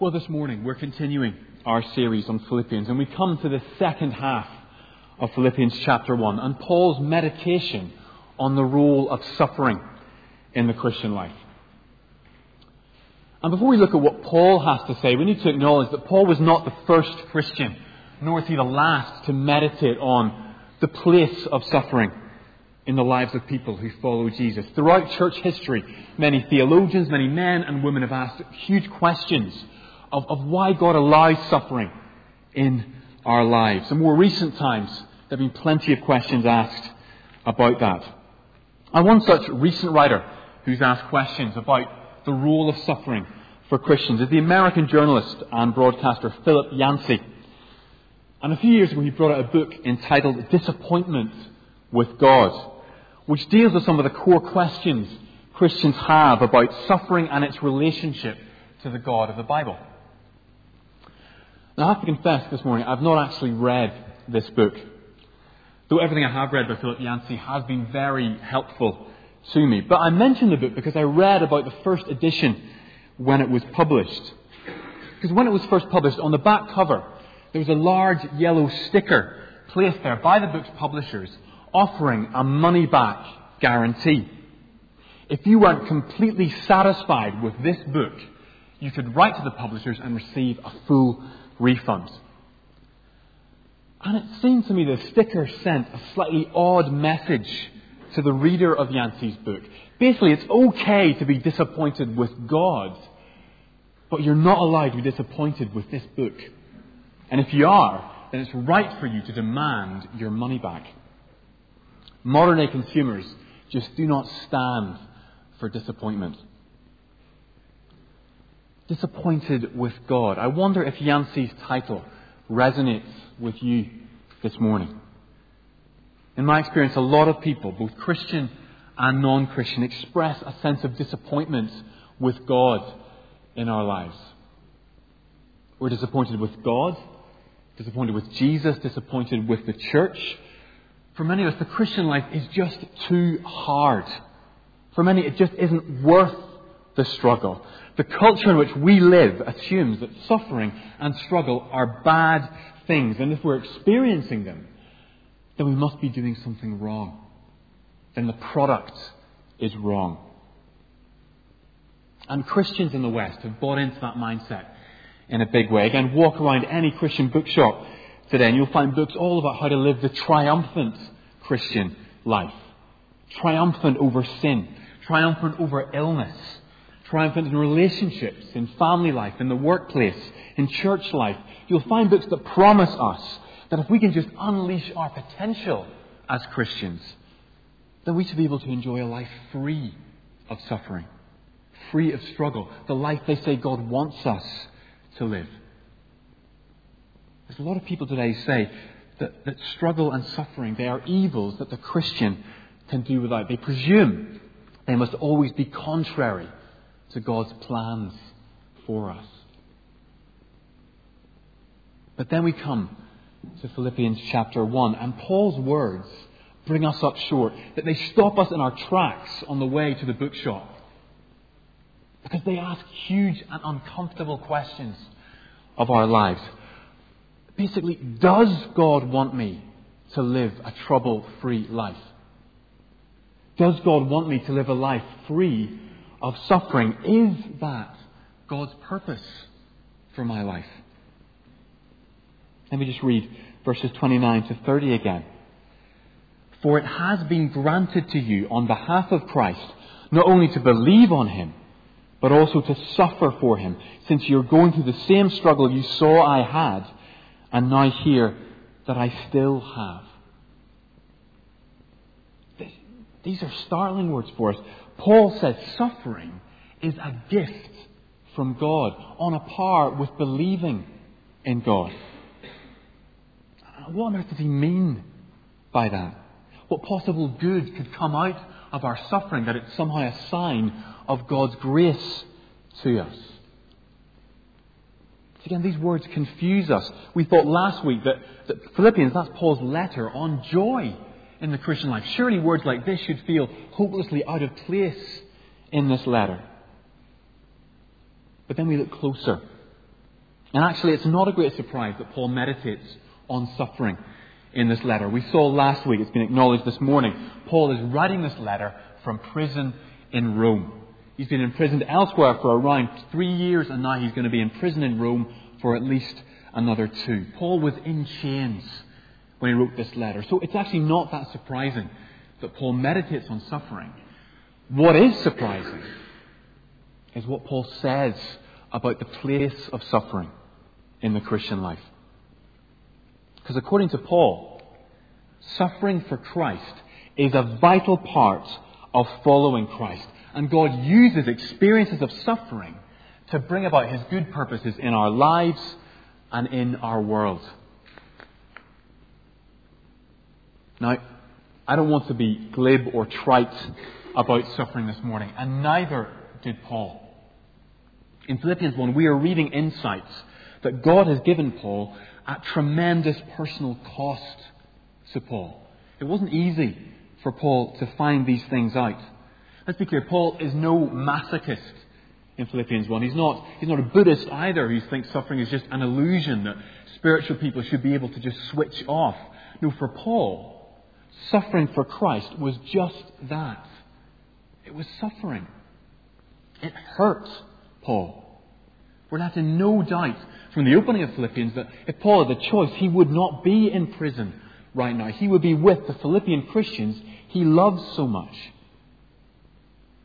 Well, this morning we're continuing our series on Philippians, and we come to the second half of Philippians chapter 1 and Paul's meditation on the role of suffering in the Christian life. And before we look at what Paul has to say, we need to acknowledge that Paul was not the first Christian, nor is he the last to meditate on the place of suffering in the lives of people who follow Jesus. Throughout church history, many theologians, many men and women have asked huge questions of, of why God allows suffering in our lives. In more recent times, there have been plenty of questions asked about that. And one such recent writer who's asked questions about the role of suffering for Christians is the American journalist and broadcaster Philip Yancey. And a few years ago, he brought out a book entitled Disappointment with God, which deals with some of the core questions Christians have about suffering and its relationship to the God of the Bible. Now, I have to confess this morning, I've not actually read this book. Though everything I have read by Philip Yancey has been very helpful to me. But I mention the book because I read about the first edition when it was published. Because when it was first published, on the back cover, there was a large yellow sticker placed there by the book's publishers offering a money back guarantee. If you weren't completely satisfied with this book, you could write to the publishers and receive a full refunds. And it seemed to me the sticker sent a slightly odd message to the reader of Yancey's book. Basically, it's okay to be disappointed with God, but you're not allowed to be disappointed with this book. And if you are, then it's right for you to demand your money back. Modern day consumers just do not stand for disappointment disappointed with God. I wonder if Yancey's title resonates with you this morning. In my experience, a lot of people, both Christian and non Christian, express a sense of disappointment with God in our lives. We're disappointed with God, disappointed with Jesus, disappointed with the church. For many of us, the Christian life is just too hard. For many, it just isn't worth the struggle. The culture in which we live assumes that suffering and struggle are bad things, and if we're experiencing them, then we must be doing something wrong. Then the product is wrong. And Christians in the West have bought into that mindset in a big way. Again, walk around any Christian bookshop today and you'll find books all about how to live the triumphant Christian life. Triumphant over sin, triumphant over illness, triumphant in relationships, in family life, in the workplace, in church life. You'll find books that promise us that if we can just unleash our potential as Christians, then we should be able to enjoy a life free of suffering, free of struggle, the life they say God wants us to live. There's a lot of people today say that, that struggle and suffering, they are evils that the Christian can do without. They presume they must always be contrary to God's plans for us. But then we come to Philippians chapter 1, and Paul's words bring us up short, that they stop us in our tracks on the way to the bookshop. Because they ask huge and uncomfortable questions of our lives. Basically, does God want me to live a trouble free life? Does God want me to live a life free of suffering. Is that God's purpose for my life? Let me just read verses 29 to 30 again. For it has been granted to you on behalf of Christ not only to believe on him, but also to suffer for him, since you're going through the same struggle you saw I had, and now hear that I still have. These are startling words for us. Paul says suffering is a gift from God on a par with believing in God. What on earth does he mean by that? What possible good could come out of our suffering that it's somehow a sign of God's grace to us? Again, these words confuse us. We thought last week that, that Philippians, that's Paul's letter on joy in the Christian life. Surely words like this should feel hopelessly out of place in this letter. But then we look closer And actually, it's not a great surprise that Paul meditates on suffering in this letter. We saw last week, it's been acknowledged this morning, Paul is writing this letter from prison in Rome. He's been imprisoned elsewhere for around three years, and now he's going to be in prison in Rome for at least another two. Paul was in chains when he wrote this letter. So it's actually not that surprising that Paul meditates on suffering. What is surprising is what Paul says about the place of suffering in the Christian life. Because according to Paul, suffering for Christ is a vital part of following Christ. And God uses experiences of suffering to bring about His good purposes in our lives and in our world. Now, I don't want to be glib or trite about suffering this morning, and neither did Paul. In Philippians 1, we are reading insights that God has given Paul at tremendous personal cost to Paul. It wasn't easy for Paul to find these things out. Let's be clear, Paul is no masochist in Philippians 1. He's not, he's not a Buddhist either who thinks suffering is just an illusion that spiritual people should be able to just switch off. No, for Paul, suffering for Christ was just that. It was suffering. It hurt Paul. We're left in no doubt from the opening of Philippians that if Paul had the choice, he would not be in prison right now. He would be with the Philippian Christians he loves so much.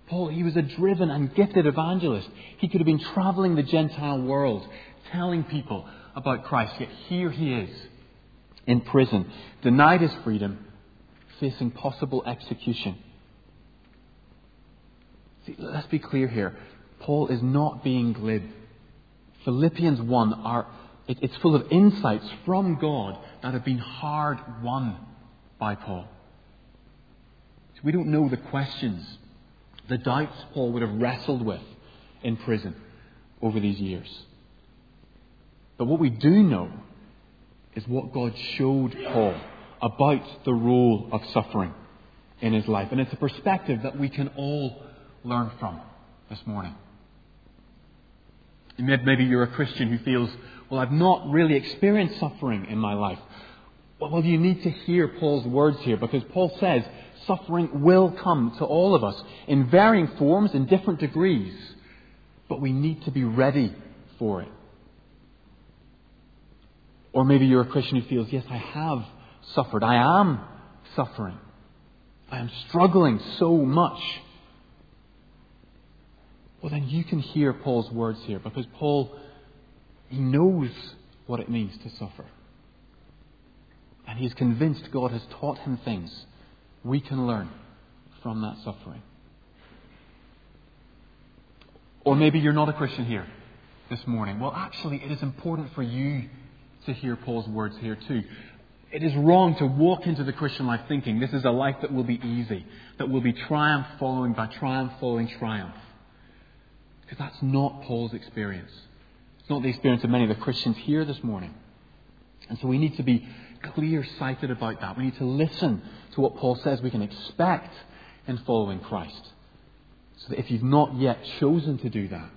Paul, he was a driven and gifted evangelist. He could have been traveling the Gentile world, telling people about Christ, yet here he is in prison, denied his freedom, facing possible execution. See, let's be clear here. Paul is not being glib. Philippians 1 are, it, it's full of insights from God that have been hard won by Paul. We don't know the questions, the doubts Paul would have wrestled with in prison over these years. But what we do know is what God showed Paul about the role of suffering in his life. And it's a perspective that we can all learn from this morning. Maybe you're a Christian who feels, well, I've not really experienced suffering in my life. Well, you need to hear Paul's words here because Paul says suffering will come to all of us in varying forms, in different degrees, but we need to be ready for it. Or maybe you're a Christian who feels, yes, I have suffered. I am suffering. I am struggling so much. Well, then you can hear Paul's words here because Paul, he knows what it means to suffer. And he's convinced God has taught him things we can learn from that suffering. Or maybe you're not a Christian here this morning. Well, actually, it is important for you to hear Paul's words here too. It is wrong to walk into the Christian life thinking this is a life that will be easy, that will be triumph following by triumph following triumph. Because that's not Paul's experience. It's not the experience of many of the Christians here this morning. And so we need to be clear sighted about that. We need to listen to what Paul says we can expect in following Christ. So that if you've not yet chosen to do that,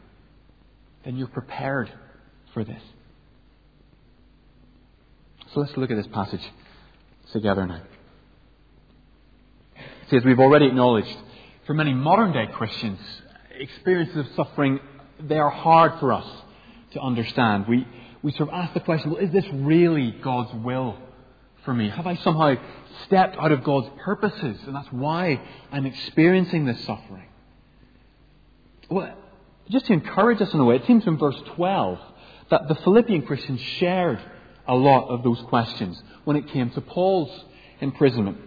then you're prepared for this. So let's look at this passage together now. See, as we've already acknowledged, for many modern day Christians, experiences of suffering, they are hard for us to understand. We, we sort of ask the question, well, is this really God's will for me? Have I somehow stepped out of God's purposes and that's why I'm experiencing this suffering? Well, just to encourage us in a way, it seems in verse 12 that the Philippian Christians shared a lot of those questions when it came to Paul's imprisonment.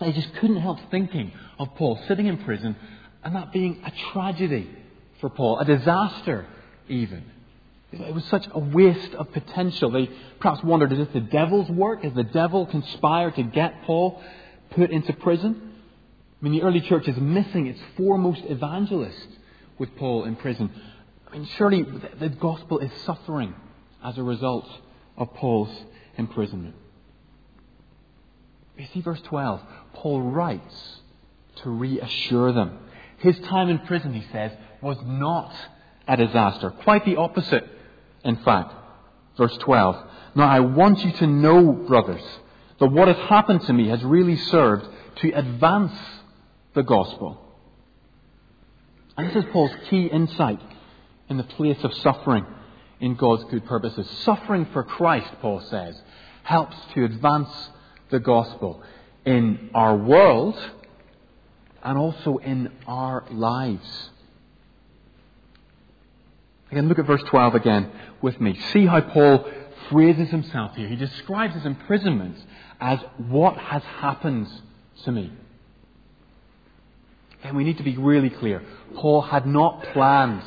They just couldn't help thinking of Paul sitting in prison and that being a tragedy for Paul, a disaster even. It was such a waste of potential. They perhaps wondered, is this the devil's work? Has the devil conspired to get Paul put into prison? I mean, the early church is missing its foremost evangelist with Paul in prison. I mean, surely the gospel is suffering as a result of Paul's imprisonment. You see, verse 12, Paul writes to reassure them. His time in prison, he says, was not a disaster. Quite the opposite, in fact. Verse 12. Now I want you to know, brothers, that what has happened to me has really served to advance the gospel. And this is Paul's key insight in the place of suffering in God's good purposes. Suffering for Christ, Paul says, helps to advance the gospel in our world and also in our lives. Again, look at verse 12 again with me. See how Paul phrases himself here. He describes his imprisonment as what has happened to me. And we need to be really clear. Paul had not planned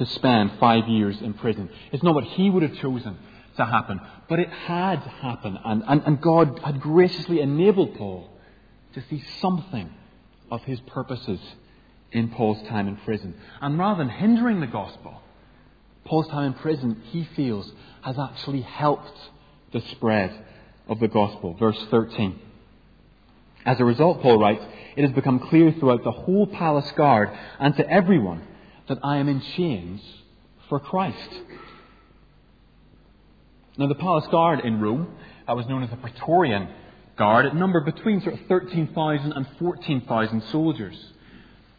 to spend five years in prison. It's not what he would have chosen to happen, but it had happened. And, and, and God had graciously enabled Paul to see something of his purposes in Paul's time in prison. And rather than hindering the gospel, Paul's time in prison, he feels, has actually helped the spread of the gospel. Verse 13. As a result, Paul writes, it has become clear throughout the whole palace guard and to everyone that I am in chains for Christ. Now, the palace guard in Rome, that was known as the Praetorian Guard, it numbered between sort of 13,000 and 14,000 soldiers.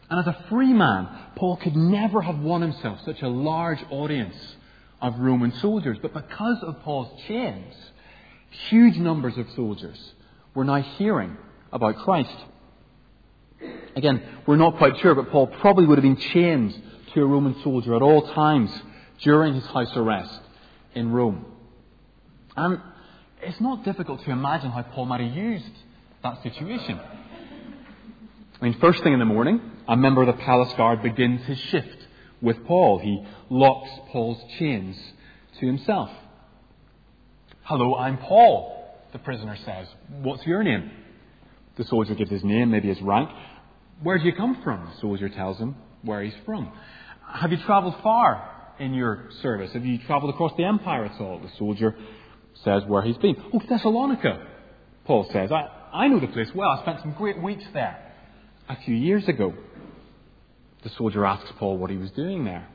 And as a free man, Paul could never have won himself such a large audience of Roman soldiers. But because of Paul's chains, huge numbers of soldiers were now hearing about Christ. Again, we're not quite sure, but Paul probably would have been chained to a Roman soldier at all times during his house arrest in Rome. And it's not difficult to imagine how Paul might have used that situation. I mean, first thing in the morning, a member of the palace guard begins his shift with Paul. He locks Paul's chains to himself. Hello, I'm Paul, the prisoner says. What's your name? The soldier gives his name, maybe his rank. Where do you come from? The soldier tells him where he's from. Have you travelled far in your service? Have you travelled across the empire at all? The soldier says where he's been. Oh, Thessalonica, Paul says. I, I know the place well. I spent some great weeks there a few years ago. The soldier asks Paul what he was doing there.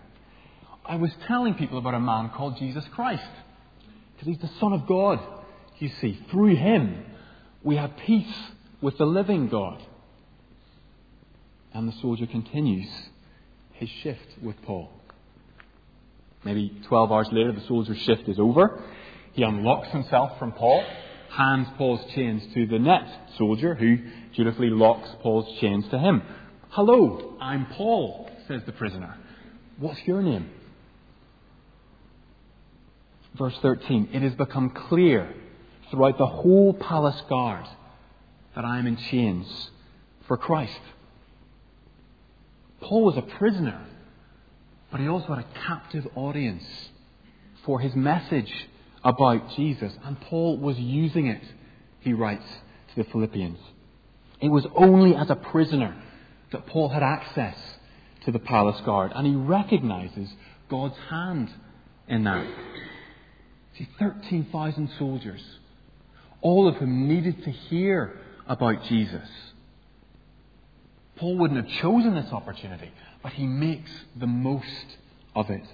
I was telling people about a man called Jesus Christ. Because he's the Son of God. You see, through him, we have peace with the living God. And the soldier continues his shift with Paul. Maybe 12 hours later, the soldier's shift is over. He unlocks himself from Paul, hands Paul's chains to the next soldier, who dutifully locks Paul's chains to him. Hello, I'm Paul, says the prisoner. What's your name? Verse 13 It has become clear throughout the whole palace guard that I am in chains for Christ. Paul was a prisoner, but he also had a captive audience for his message about Jesus. And Paul was using it, he writes to the Philippians. It was only as a prisoner that Paul had access to the palace guard, and he recognizes God's hand in that. See, 13,000 soldiers, all of whom needed to hear about Jesus. Paul wouldn't have chosen this opportunity, but he makes the most of it.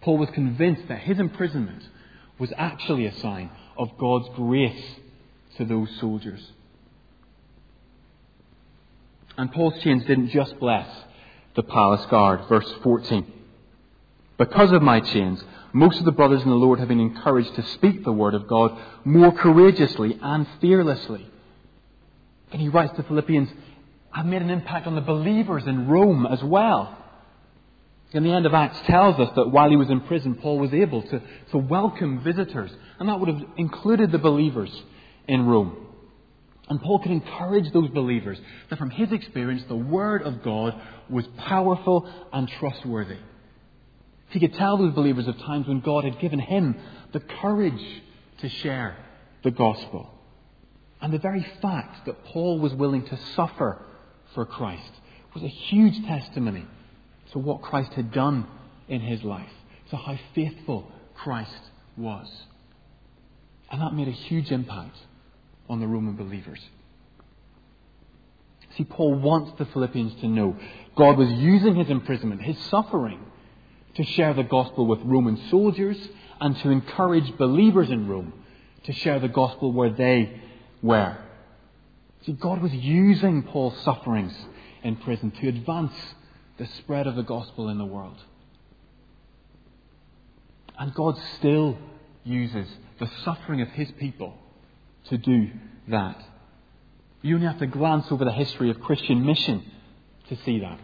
Paul was convinced that his imprisonment was actually a sign of God's grace to those soldiers. And Paul's chains didn't just bless the palace guard. Verse 14. Because of my chains, most of the brothers in the Lord have been encouraged to speak the word of God more courageously and fearlessly. And he writes to Philippians, I've made an impact on the believers in Rome as well. And the end of Acts tells us that while he was in prison, Paul was able to, to welcome visitors. And that would have included the believers in Rome. And Paul could encourage those believers that from his experience, the Word of God was powerful and trustworthy. He could tell those believers of times when God had given him the courage to share the gospel. And the very fact that Paul was willing to suffer for Christ was a huge testimony to what Christ had done in his life, to how faithful Christ was. And that made a huge impact on the Roman believers. See, Paul wants the Philippians to know God was using his imprisonment, his suffering, to share the gospel with Roman soldiers and to encourage believers in Rome to share the gospel where they were. See, God was using Paul's sufferings in prison to advance the spread of the gospel in the world. And God still uses the suffering of his people to do that. You only have to glance over the history of Christian mission to see that.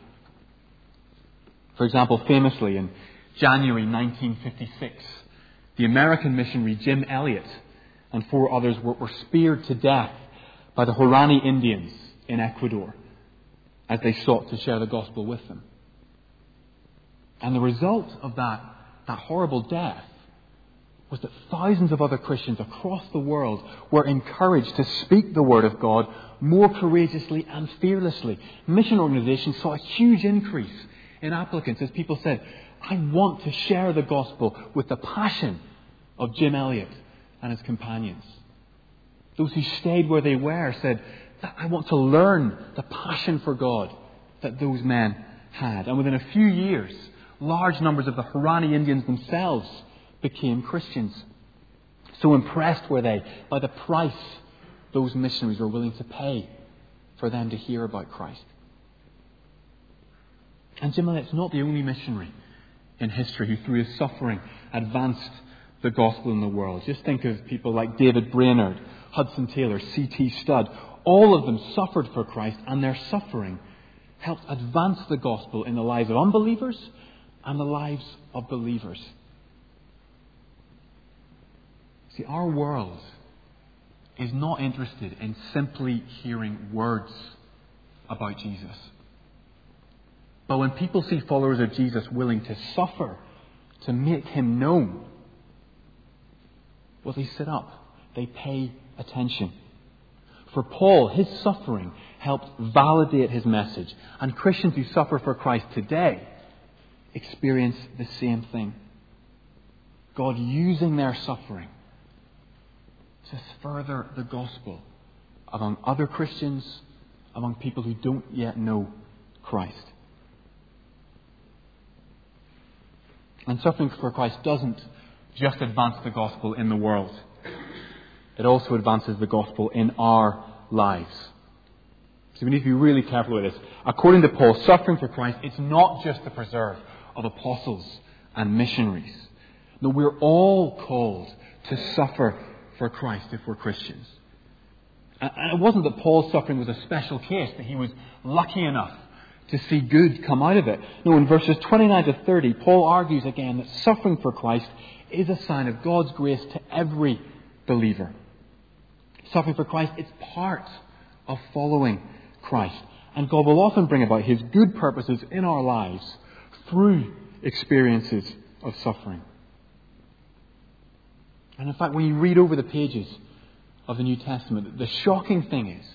For example, famously in January 1956, the American missionary Jim Elliot and four others were, were speared to death by the Huaorani Indians in Ecuador as they sought to share the gospel with them. And the result of that, that horrible death was that thousands of other Christians across the world were encouraged to speak the word of God more courageously and fearlessly. Mission organizations saw a huge increase in applicants as people said, I want to share the gospel with the passion of Jim Elliot and his companions. Those who stayed where they were said, I want to learn the passion for God that those men had. And within a few years, large numbers of the Huaorani Indians themselves became Christians. So impressed were they by the price those missionaries were willing to pay for them to hear about Christ. And Jim Elliot's not the only missionary in history who, through his suffering, advanced the gospel in the world. Just think of people like David Brainerd, Hudson Taylor, C.T. Studd. All of them suffered for Christ, and their suffering helped advance the gospel in the lives of unbelievers and the lives of believers. See, our world is not interested in simply hearing words about Jesus. But when people see followers of Jesus willing to suffer to make him known, well, they sit up, they pay attention. For Paul, his suffering helped validate his message. And Christians who suffer for Christ today experience the same thing. God using their suffering to further the gospel among other Christians, among people who don't yet know Christ. And suffering for Christ doesn't just advance the gospel in the world, it also advances the gospel in our lives. So we need to be really careful with this. According to Paul, suffering for Christ, it's not just the preserve of apostles and missionaries. No, we're all called to suffer for Christ if we're Christians. And it wasn't that Paul's suffering was a special case, that he was lucky enough to see good come out of it. No, in verses 29 to 30, Paul argues again that suffering for Christ is a sign of God's grace to every believer. Suffering for Christ, it's part of following Christ. And God will often bring about His good purposes in our lives through experiences of suffering. And in fact, when you read over the pages of the New Testament, the shocking thing is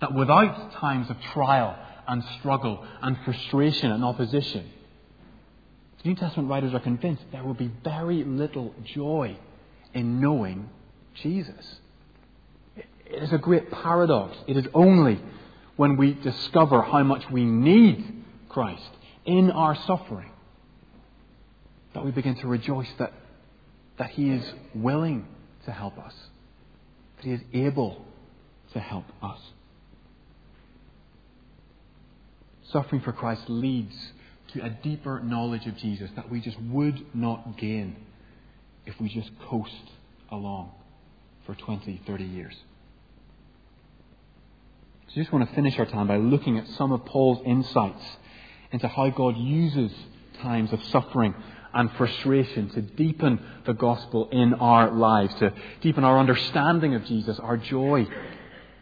that without times of trial and struggle and frustration and opposition, the New Testament writers are convinced there will be very little joy in knowing Jesus. It is a great paradox. It is only when we discover how much we need Christ in our suffering that we begin to rejoice that that He is willing to help us, that He is able to help us. Suffering for Christ leads to a deeper knowledge of Jesus that we just would not gain if we just coast along for 20, 30 years. So I just want to finish our time by looking at some of Paul's insights into how God uses times of suffering and frustration to deepen the gospel in our lives, to deepen our understanding of Jesus, our joy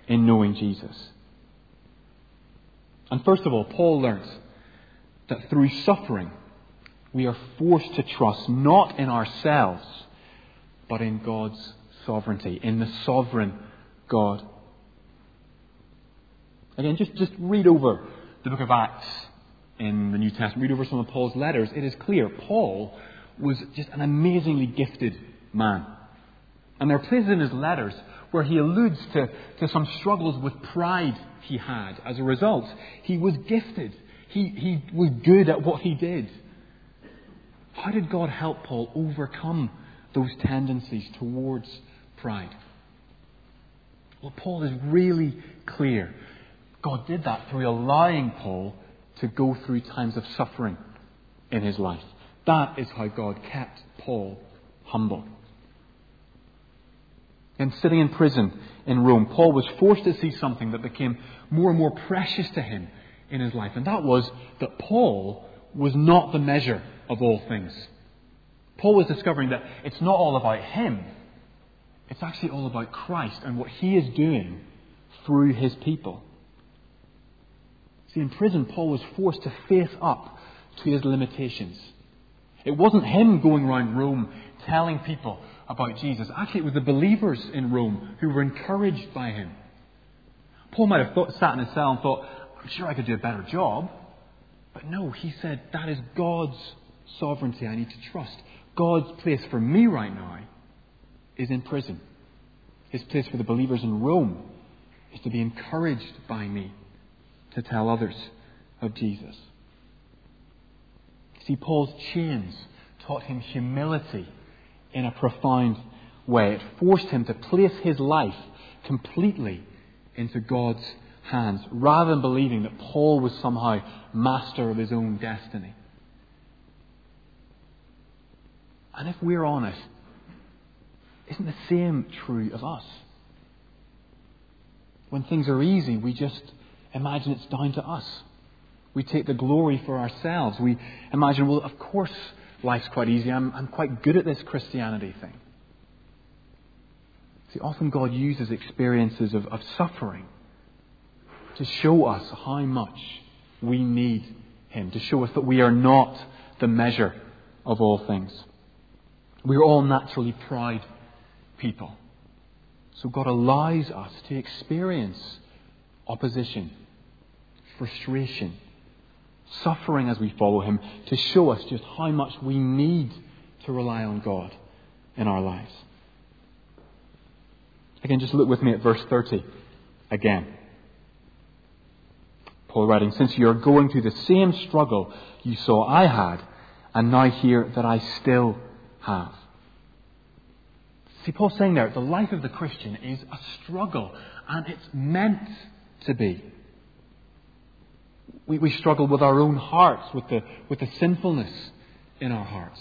in knowing Jesus. And first of all, Paul learns that through suffering, we are forced to trust not in ourselves, but in God's sovereignty, in the sovereign God. Again, just, just read over the book of Acts in the New Testament, read over some of Paul's letters, it is clear Paul was just an amazingly gifted man. And there are places in his letters where he alludes to, to some struggles with pride he had as a result. He was gifted. He, he was good at what he did. How did God help Paul overcome those tendencies towards pride? Well, Paul is really clear. God did that through allowing Paul to go through times of suffering in his life. That is how God kept Paul humble. And sitting in prison in Rome, Paul was forced to see something that became more and more precious to him in his life, and that was that Paul was not the measure of all things. Paul was discovering that it's not all about him, it's actually all about Christ and what he is doing through his people. See, in prison, Paul was forced to face up to his limitations. It wasn't him going around Rome telling people about Jesus. Actually, it was the believers in Rome who were encouraged by him. Paul might have thought, sat in his cell and thought, I'm sure I could do a better job. But no, he said, that is God's sovereignty I need to trust. God's place for me right now is in prison. His place for the believers in Rome is to be encouraged by me to tell others of Jesus. See, Paul's chains taught him humility in a profound way. It forced him to place his life completely into God's hands, rather than believing that Paul was somehow master of his own destiny. And if we're honest, isn't the same true of us? When things are easy, we just imagine it's down to us. We take the glory for ourselves. We imagine, well, of course life's quite easy. I'm, I'm quite good at this Christianity thing. See, often God uses experiences of, of suffering to show us how much we need Him, to show us that we are not the measure of all things. We're all naturally pride people. So God allows us to experience opposition, frustration, suffering as we follow Him to show us just how much we need to rely on God in our lives. Again, just look with me at verse 30 again. Paul writing, Since you are going through the same struggle you saw I had, and now hear that I still have. See, Paul's saying there, the life of the Christian is a struggle, and it's meant to be. We, we struggle with our own hearts, with the, with the sinfulness in our hearts.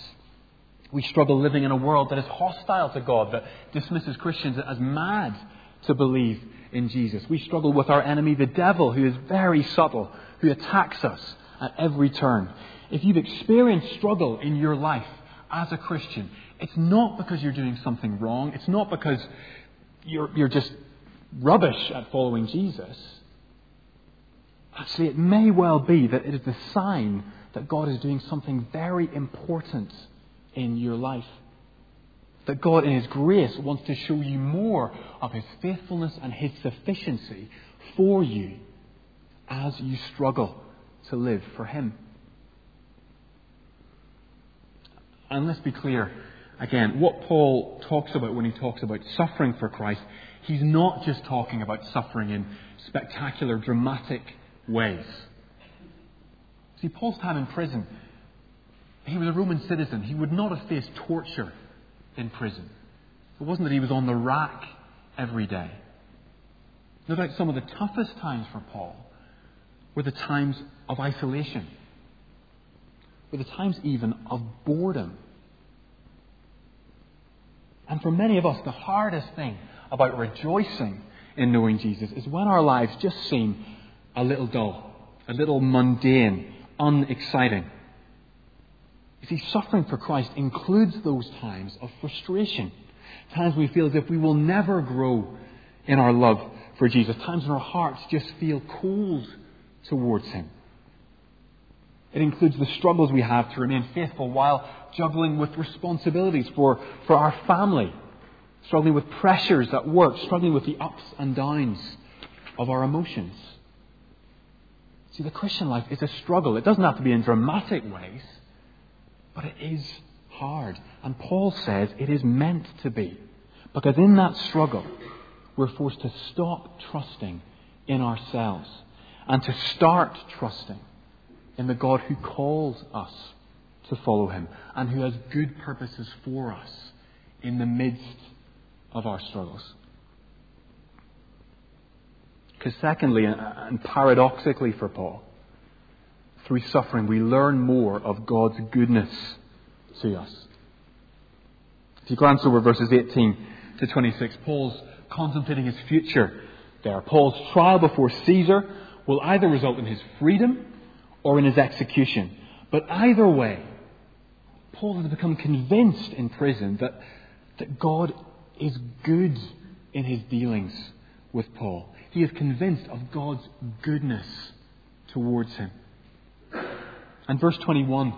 We struggle living in a world that is hostile to God, that dismisses Christians as mad to believe in Jesus. We struggle with our enemy, the devil, who is very subtle, who attacks us at every turn. If you've experienced struggle in your life as a Christian, it's not because you're doing something wrong. It's not because you're, you're just rubbish at following Jesus. Actually, it may well be that it is the sign that God is doing something very important in your life. That God, in His grace, wants to show you more of His faithfulness and His sufficiency for you as you struggle to live for Him. And let's be clear again, what Paul talks about when he talks about suffering for Christ, he's not just talking about suffering in spectacular, dramatic ways. See, Paul's time in prison, he was a Roman citizen. He would not have faced torture in prison. It wasn't that he was on the rack every day. No doubt some of the toughest times for Paul were the times of isolation, were the times even of boredom. And for many of us, the hardest thing about rejoicing in knowing Jesus is when our lives just seem a little dull, a little mundane, unexciting. You see, suffering for Christ includes those times of frustration, times we feel as if we will never grow in our love for Jesus, times when our hearts just feel cold towards Him. It includes the struggles we have to remain faithful while juggling with responsibilities for, for our family, struggling with pressures at work, struggling with the ups and downs of our emotions. See, the Christian life is a struggle. It doesn't have to be in dramatic ways, but it is hard. And Paul says it is meant to be. Because in that struggle, we're forced to stop trusting in ourselves and to start trusting in the God who calls us to follow him and who has good purposes for us in the midst of our struggles. Because, secondly, and paradoxically for Paul, through suffering, we learn more of God's goodness to us. If you glance over verses 18 to 26, Paul's contemplating his future there. Paul's trial before Caesar will either result in his freedom or in his execution. But either way, Paul has become convinced in prison that, that God is good in his dealings with Paul. He is convinced of God's goodness towards him. And verse 21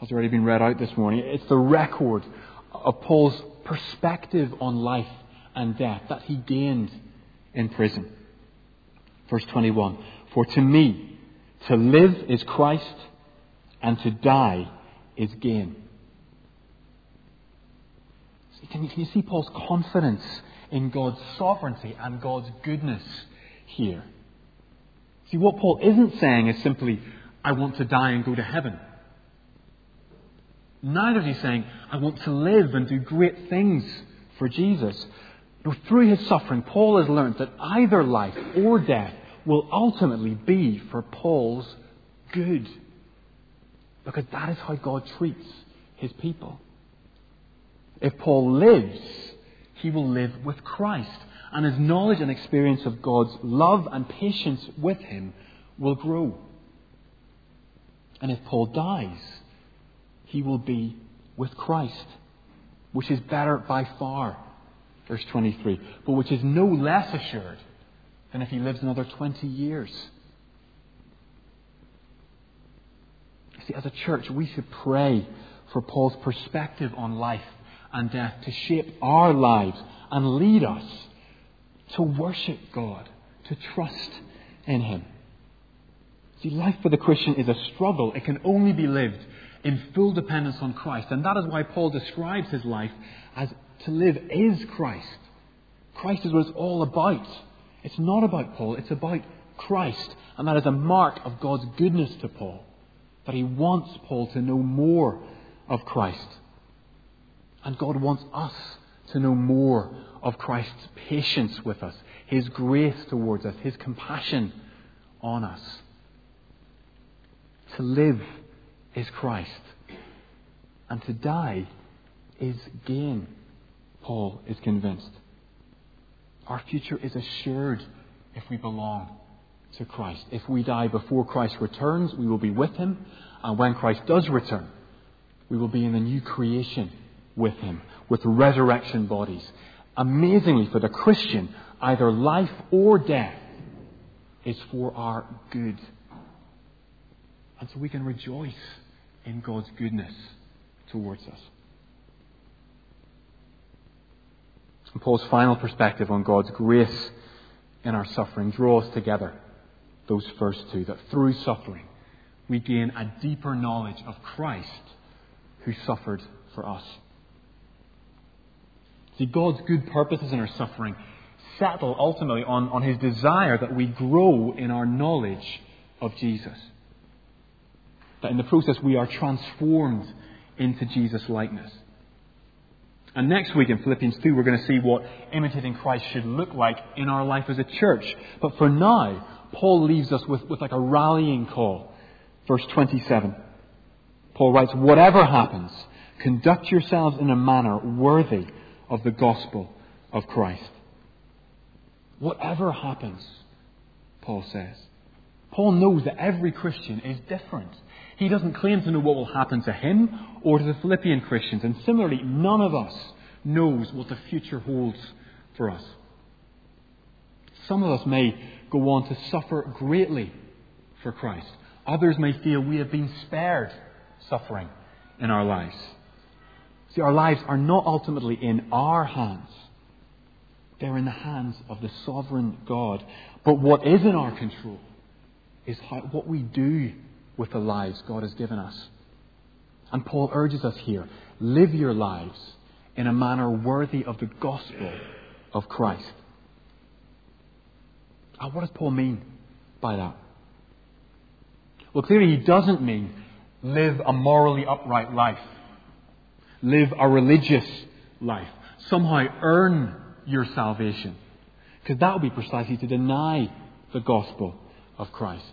has already been read out this morning. It's the record of Paul's perspective on life and death that he gained in prison. Verse 21 For to me, to live is Christ, and to die is gain. Can you, can you see Paul's confidence in God's sovereignty and God's goodness here? See, what Paul isn't saying is simply, I want to die and go to heaven. Neither is he saying, I want to live and do great things for Jesus. No, through his suffering, Paul has learned that either life or death will ultimately be for Paul's good. Because that is how God treats his people. If Paul lives, he will live with Christ, and his knowledge and experience of God's love and patience with him will grow. And if Paul dies, he will be with Christ, which is better by far verse 23, but which is no less assured than if he lives another 20 years. See, as a church, we should pray for Paul's perspective on life and death to shape our lives and lead us to worship God, to trust in Him. See, life for the Christian is a struggle. It can only be lived in full dependence on Christ. And that is why Paul describes his life as to live is Christ. Christ is what it's all about. It's not about Paul, it's about Christ. And that is a mark of God's goodness to Paul. That he wants Paul to know more of Christ. And God wants us to know more of Christ's patience with us, his grace towards us, his compassion on us. To live is Christ, and to die is gain. Paul is convinced. Our future is assured if we belong to Christ. If we die before Christ returns, we will be with him. And when Christ does return, we will be in the new creation with him, with resurrection bodies. Amazingly, for the Christian, either life or death is for our good. And so we can rejoice in God's goodness towards us. And Paul's final perspective on God's grace in our suffering draws together those first two that through suffering we gain a deeper knowledge of Christ who suffered for us. See, God's good purposes in our suffering settle ultimately on, on his desire that we grow in our knowledge of Jesus. That in the process we are transformed into Jesus' likeness. And next week in Philippians 2, we're going to see what imitating Christ should look like in our life as a church. But for now, Paul leaves us with, with like a rallying call. Verse 27. Paul writes, Whatever happens, conduct yourselves in a manner worthy of the gospel of Christ. Whatever happens, Paul says. Paul knows that every Christian is different. He doesn't claim to know what will happen to him or to the Philippian Christians. And similarly, none of us knows what the future holds for us. Some of us may go on to suffer greatly for Christ. Others may feel we have been spared suffering in our lives. See, our lives are not ultimately in our hands. They're in the hands of the sovereign God. But what is in our control is how, what we do with the lives God has given us. And Paul urges us here live your lives in a manner worthy of the gospel of Christ. Now, what does Paul mean by that? Well, clearly he doesn't mean live a morally upright life, live a religious life, somehow earn your salvation. Because that would be precisely to deny the gospel of Christ.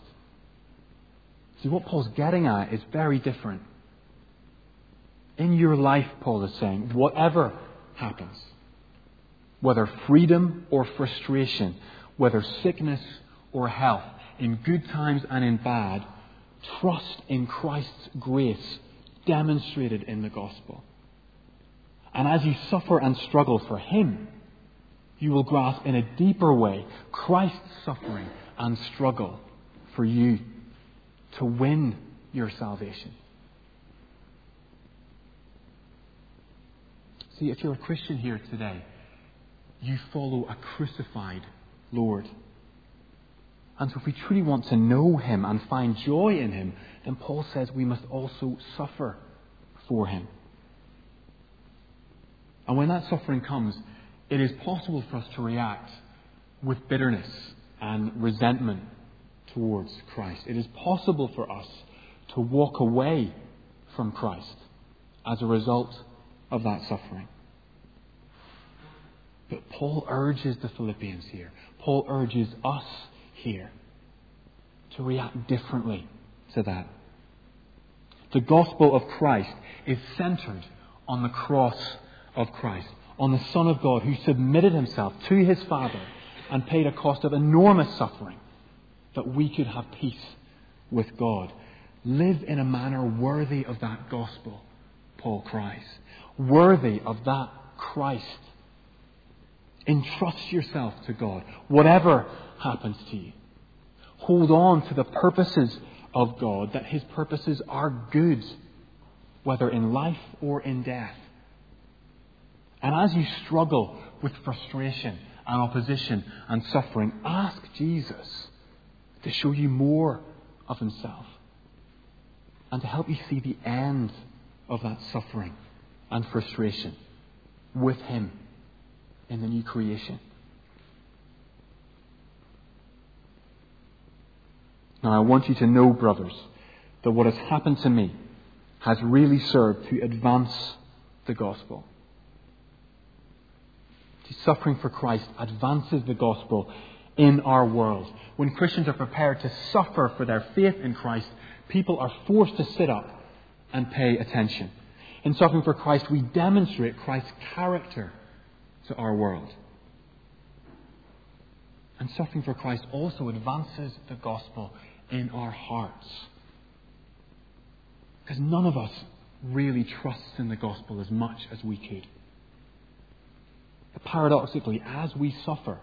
See, what Paul's getting at is very different. In your life, Paul is saying, whatever happens, whether freedom or frustration, whether sickness or health, in good times and in bad, trust in Christ's grace demonstrated in the gospel. And as you suffer and struggle for Him, you will grasp in a deeper way Christ's suffering and struggle for you to win your salvation. See, if you're a Christian here today, you follow a crucified Lord. And so, if we truly want to know Him and find joy in Him, then Paul says we must also suffer for Him. And when that suffering comes, it is possible for us to react with bitterness and resentment towards Christ. It is possible for us to walk away from Christ as a result of that suffering. But Paul urges the Philippians here, Paul urges us here to react differently to that. The gospel of Christ is centered on the cross of Christ, on the Son of God who submitted himself to his Father and paid a cost of enormous suffering that we could have peace with God. Live in a manner worthy of that gospel, Paul cries. Worthy of that Christ. Entrust yourself to God, whatever happens to you. Hold on to the purposes of God, that His purposes are good, whether in life or in death. And as you struggle with frustration and opposition and suffering, ask Jesus to show you more of Himself and to help you see the end of that suffering and frustration with Him in the new creation. Now, I want you to know, brothers, that what has happened to me has really served to advance the gospel. Suffering for Christ advances the gospel in our world. When Christians are prepared to suffer for their faith in Christ, people are forced to sit up and pay attention. In suffering for Christ, we demonstrate Christ's character to our world. And suffering for Christ also advances the gospel in our hearts. Because none of us really trusts in the gospel as much as we could. Paradoxically, as we suffer,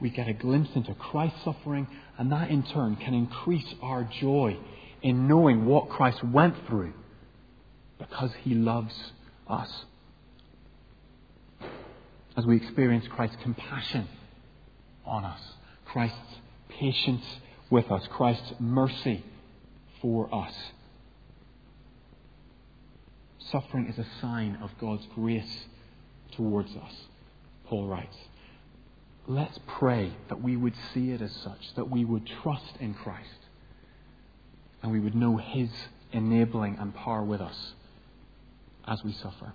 we get a glimpse into Christ's suffering, and that in turn can increase our joy in knowing what Christ went through because he loves us. As we experience Christ's compassion on us, Christ's patience with us, Christ's mercy for us. Suffering is a sign of God's grace towards us, Paul writes. Let's pray that we would see it as such, that we would trust in Christ, and we would know His enabling and power with us as we suffer.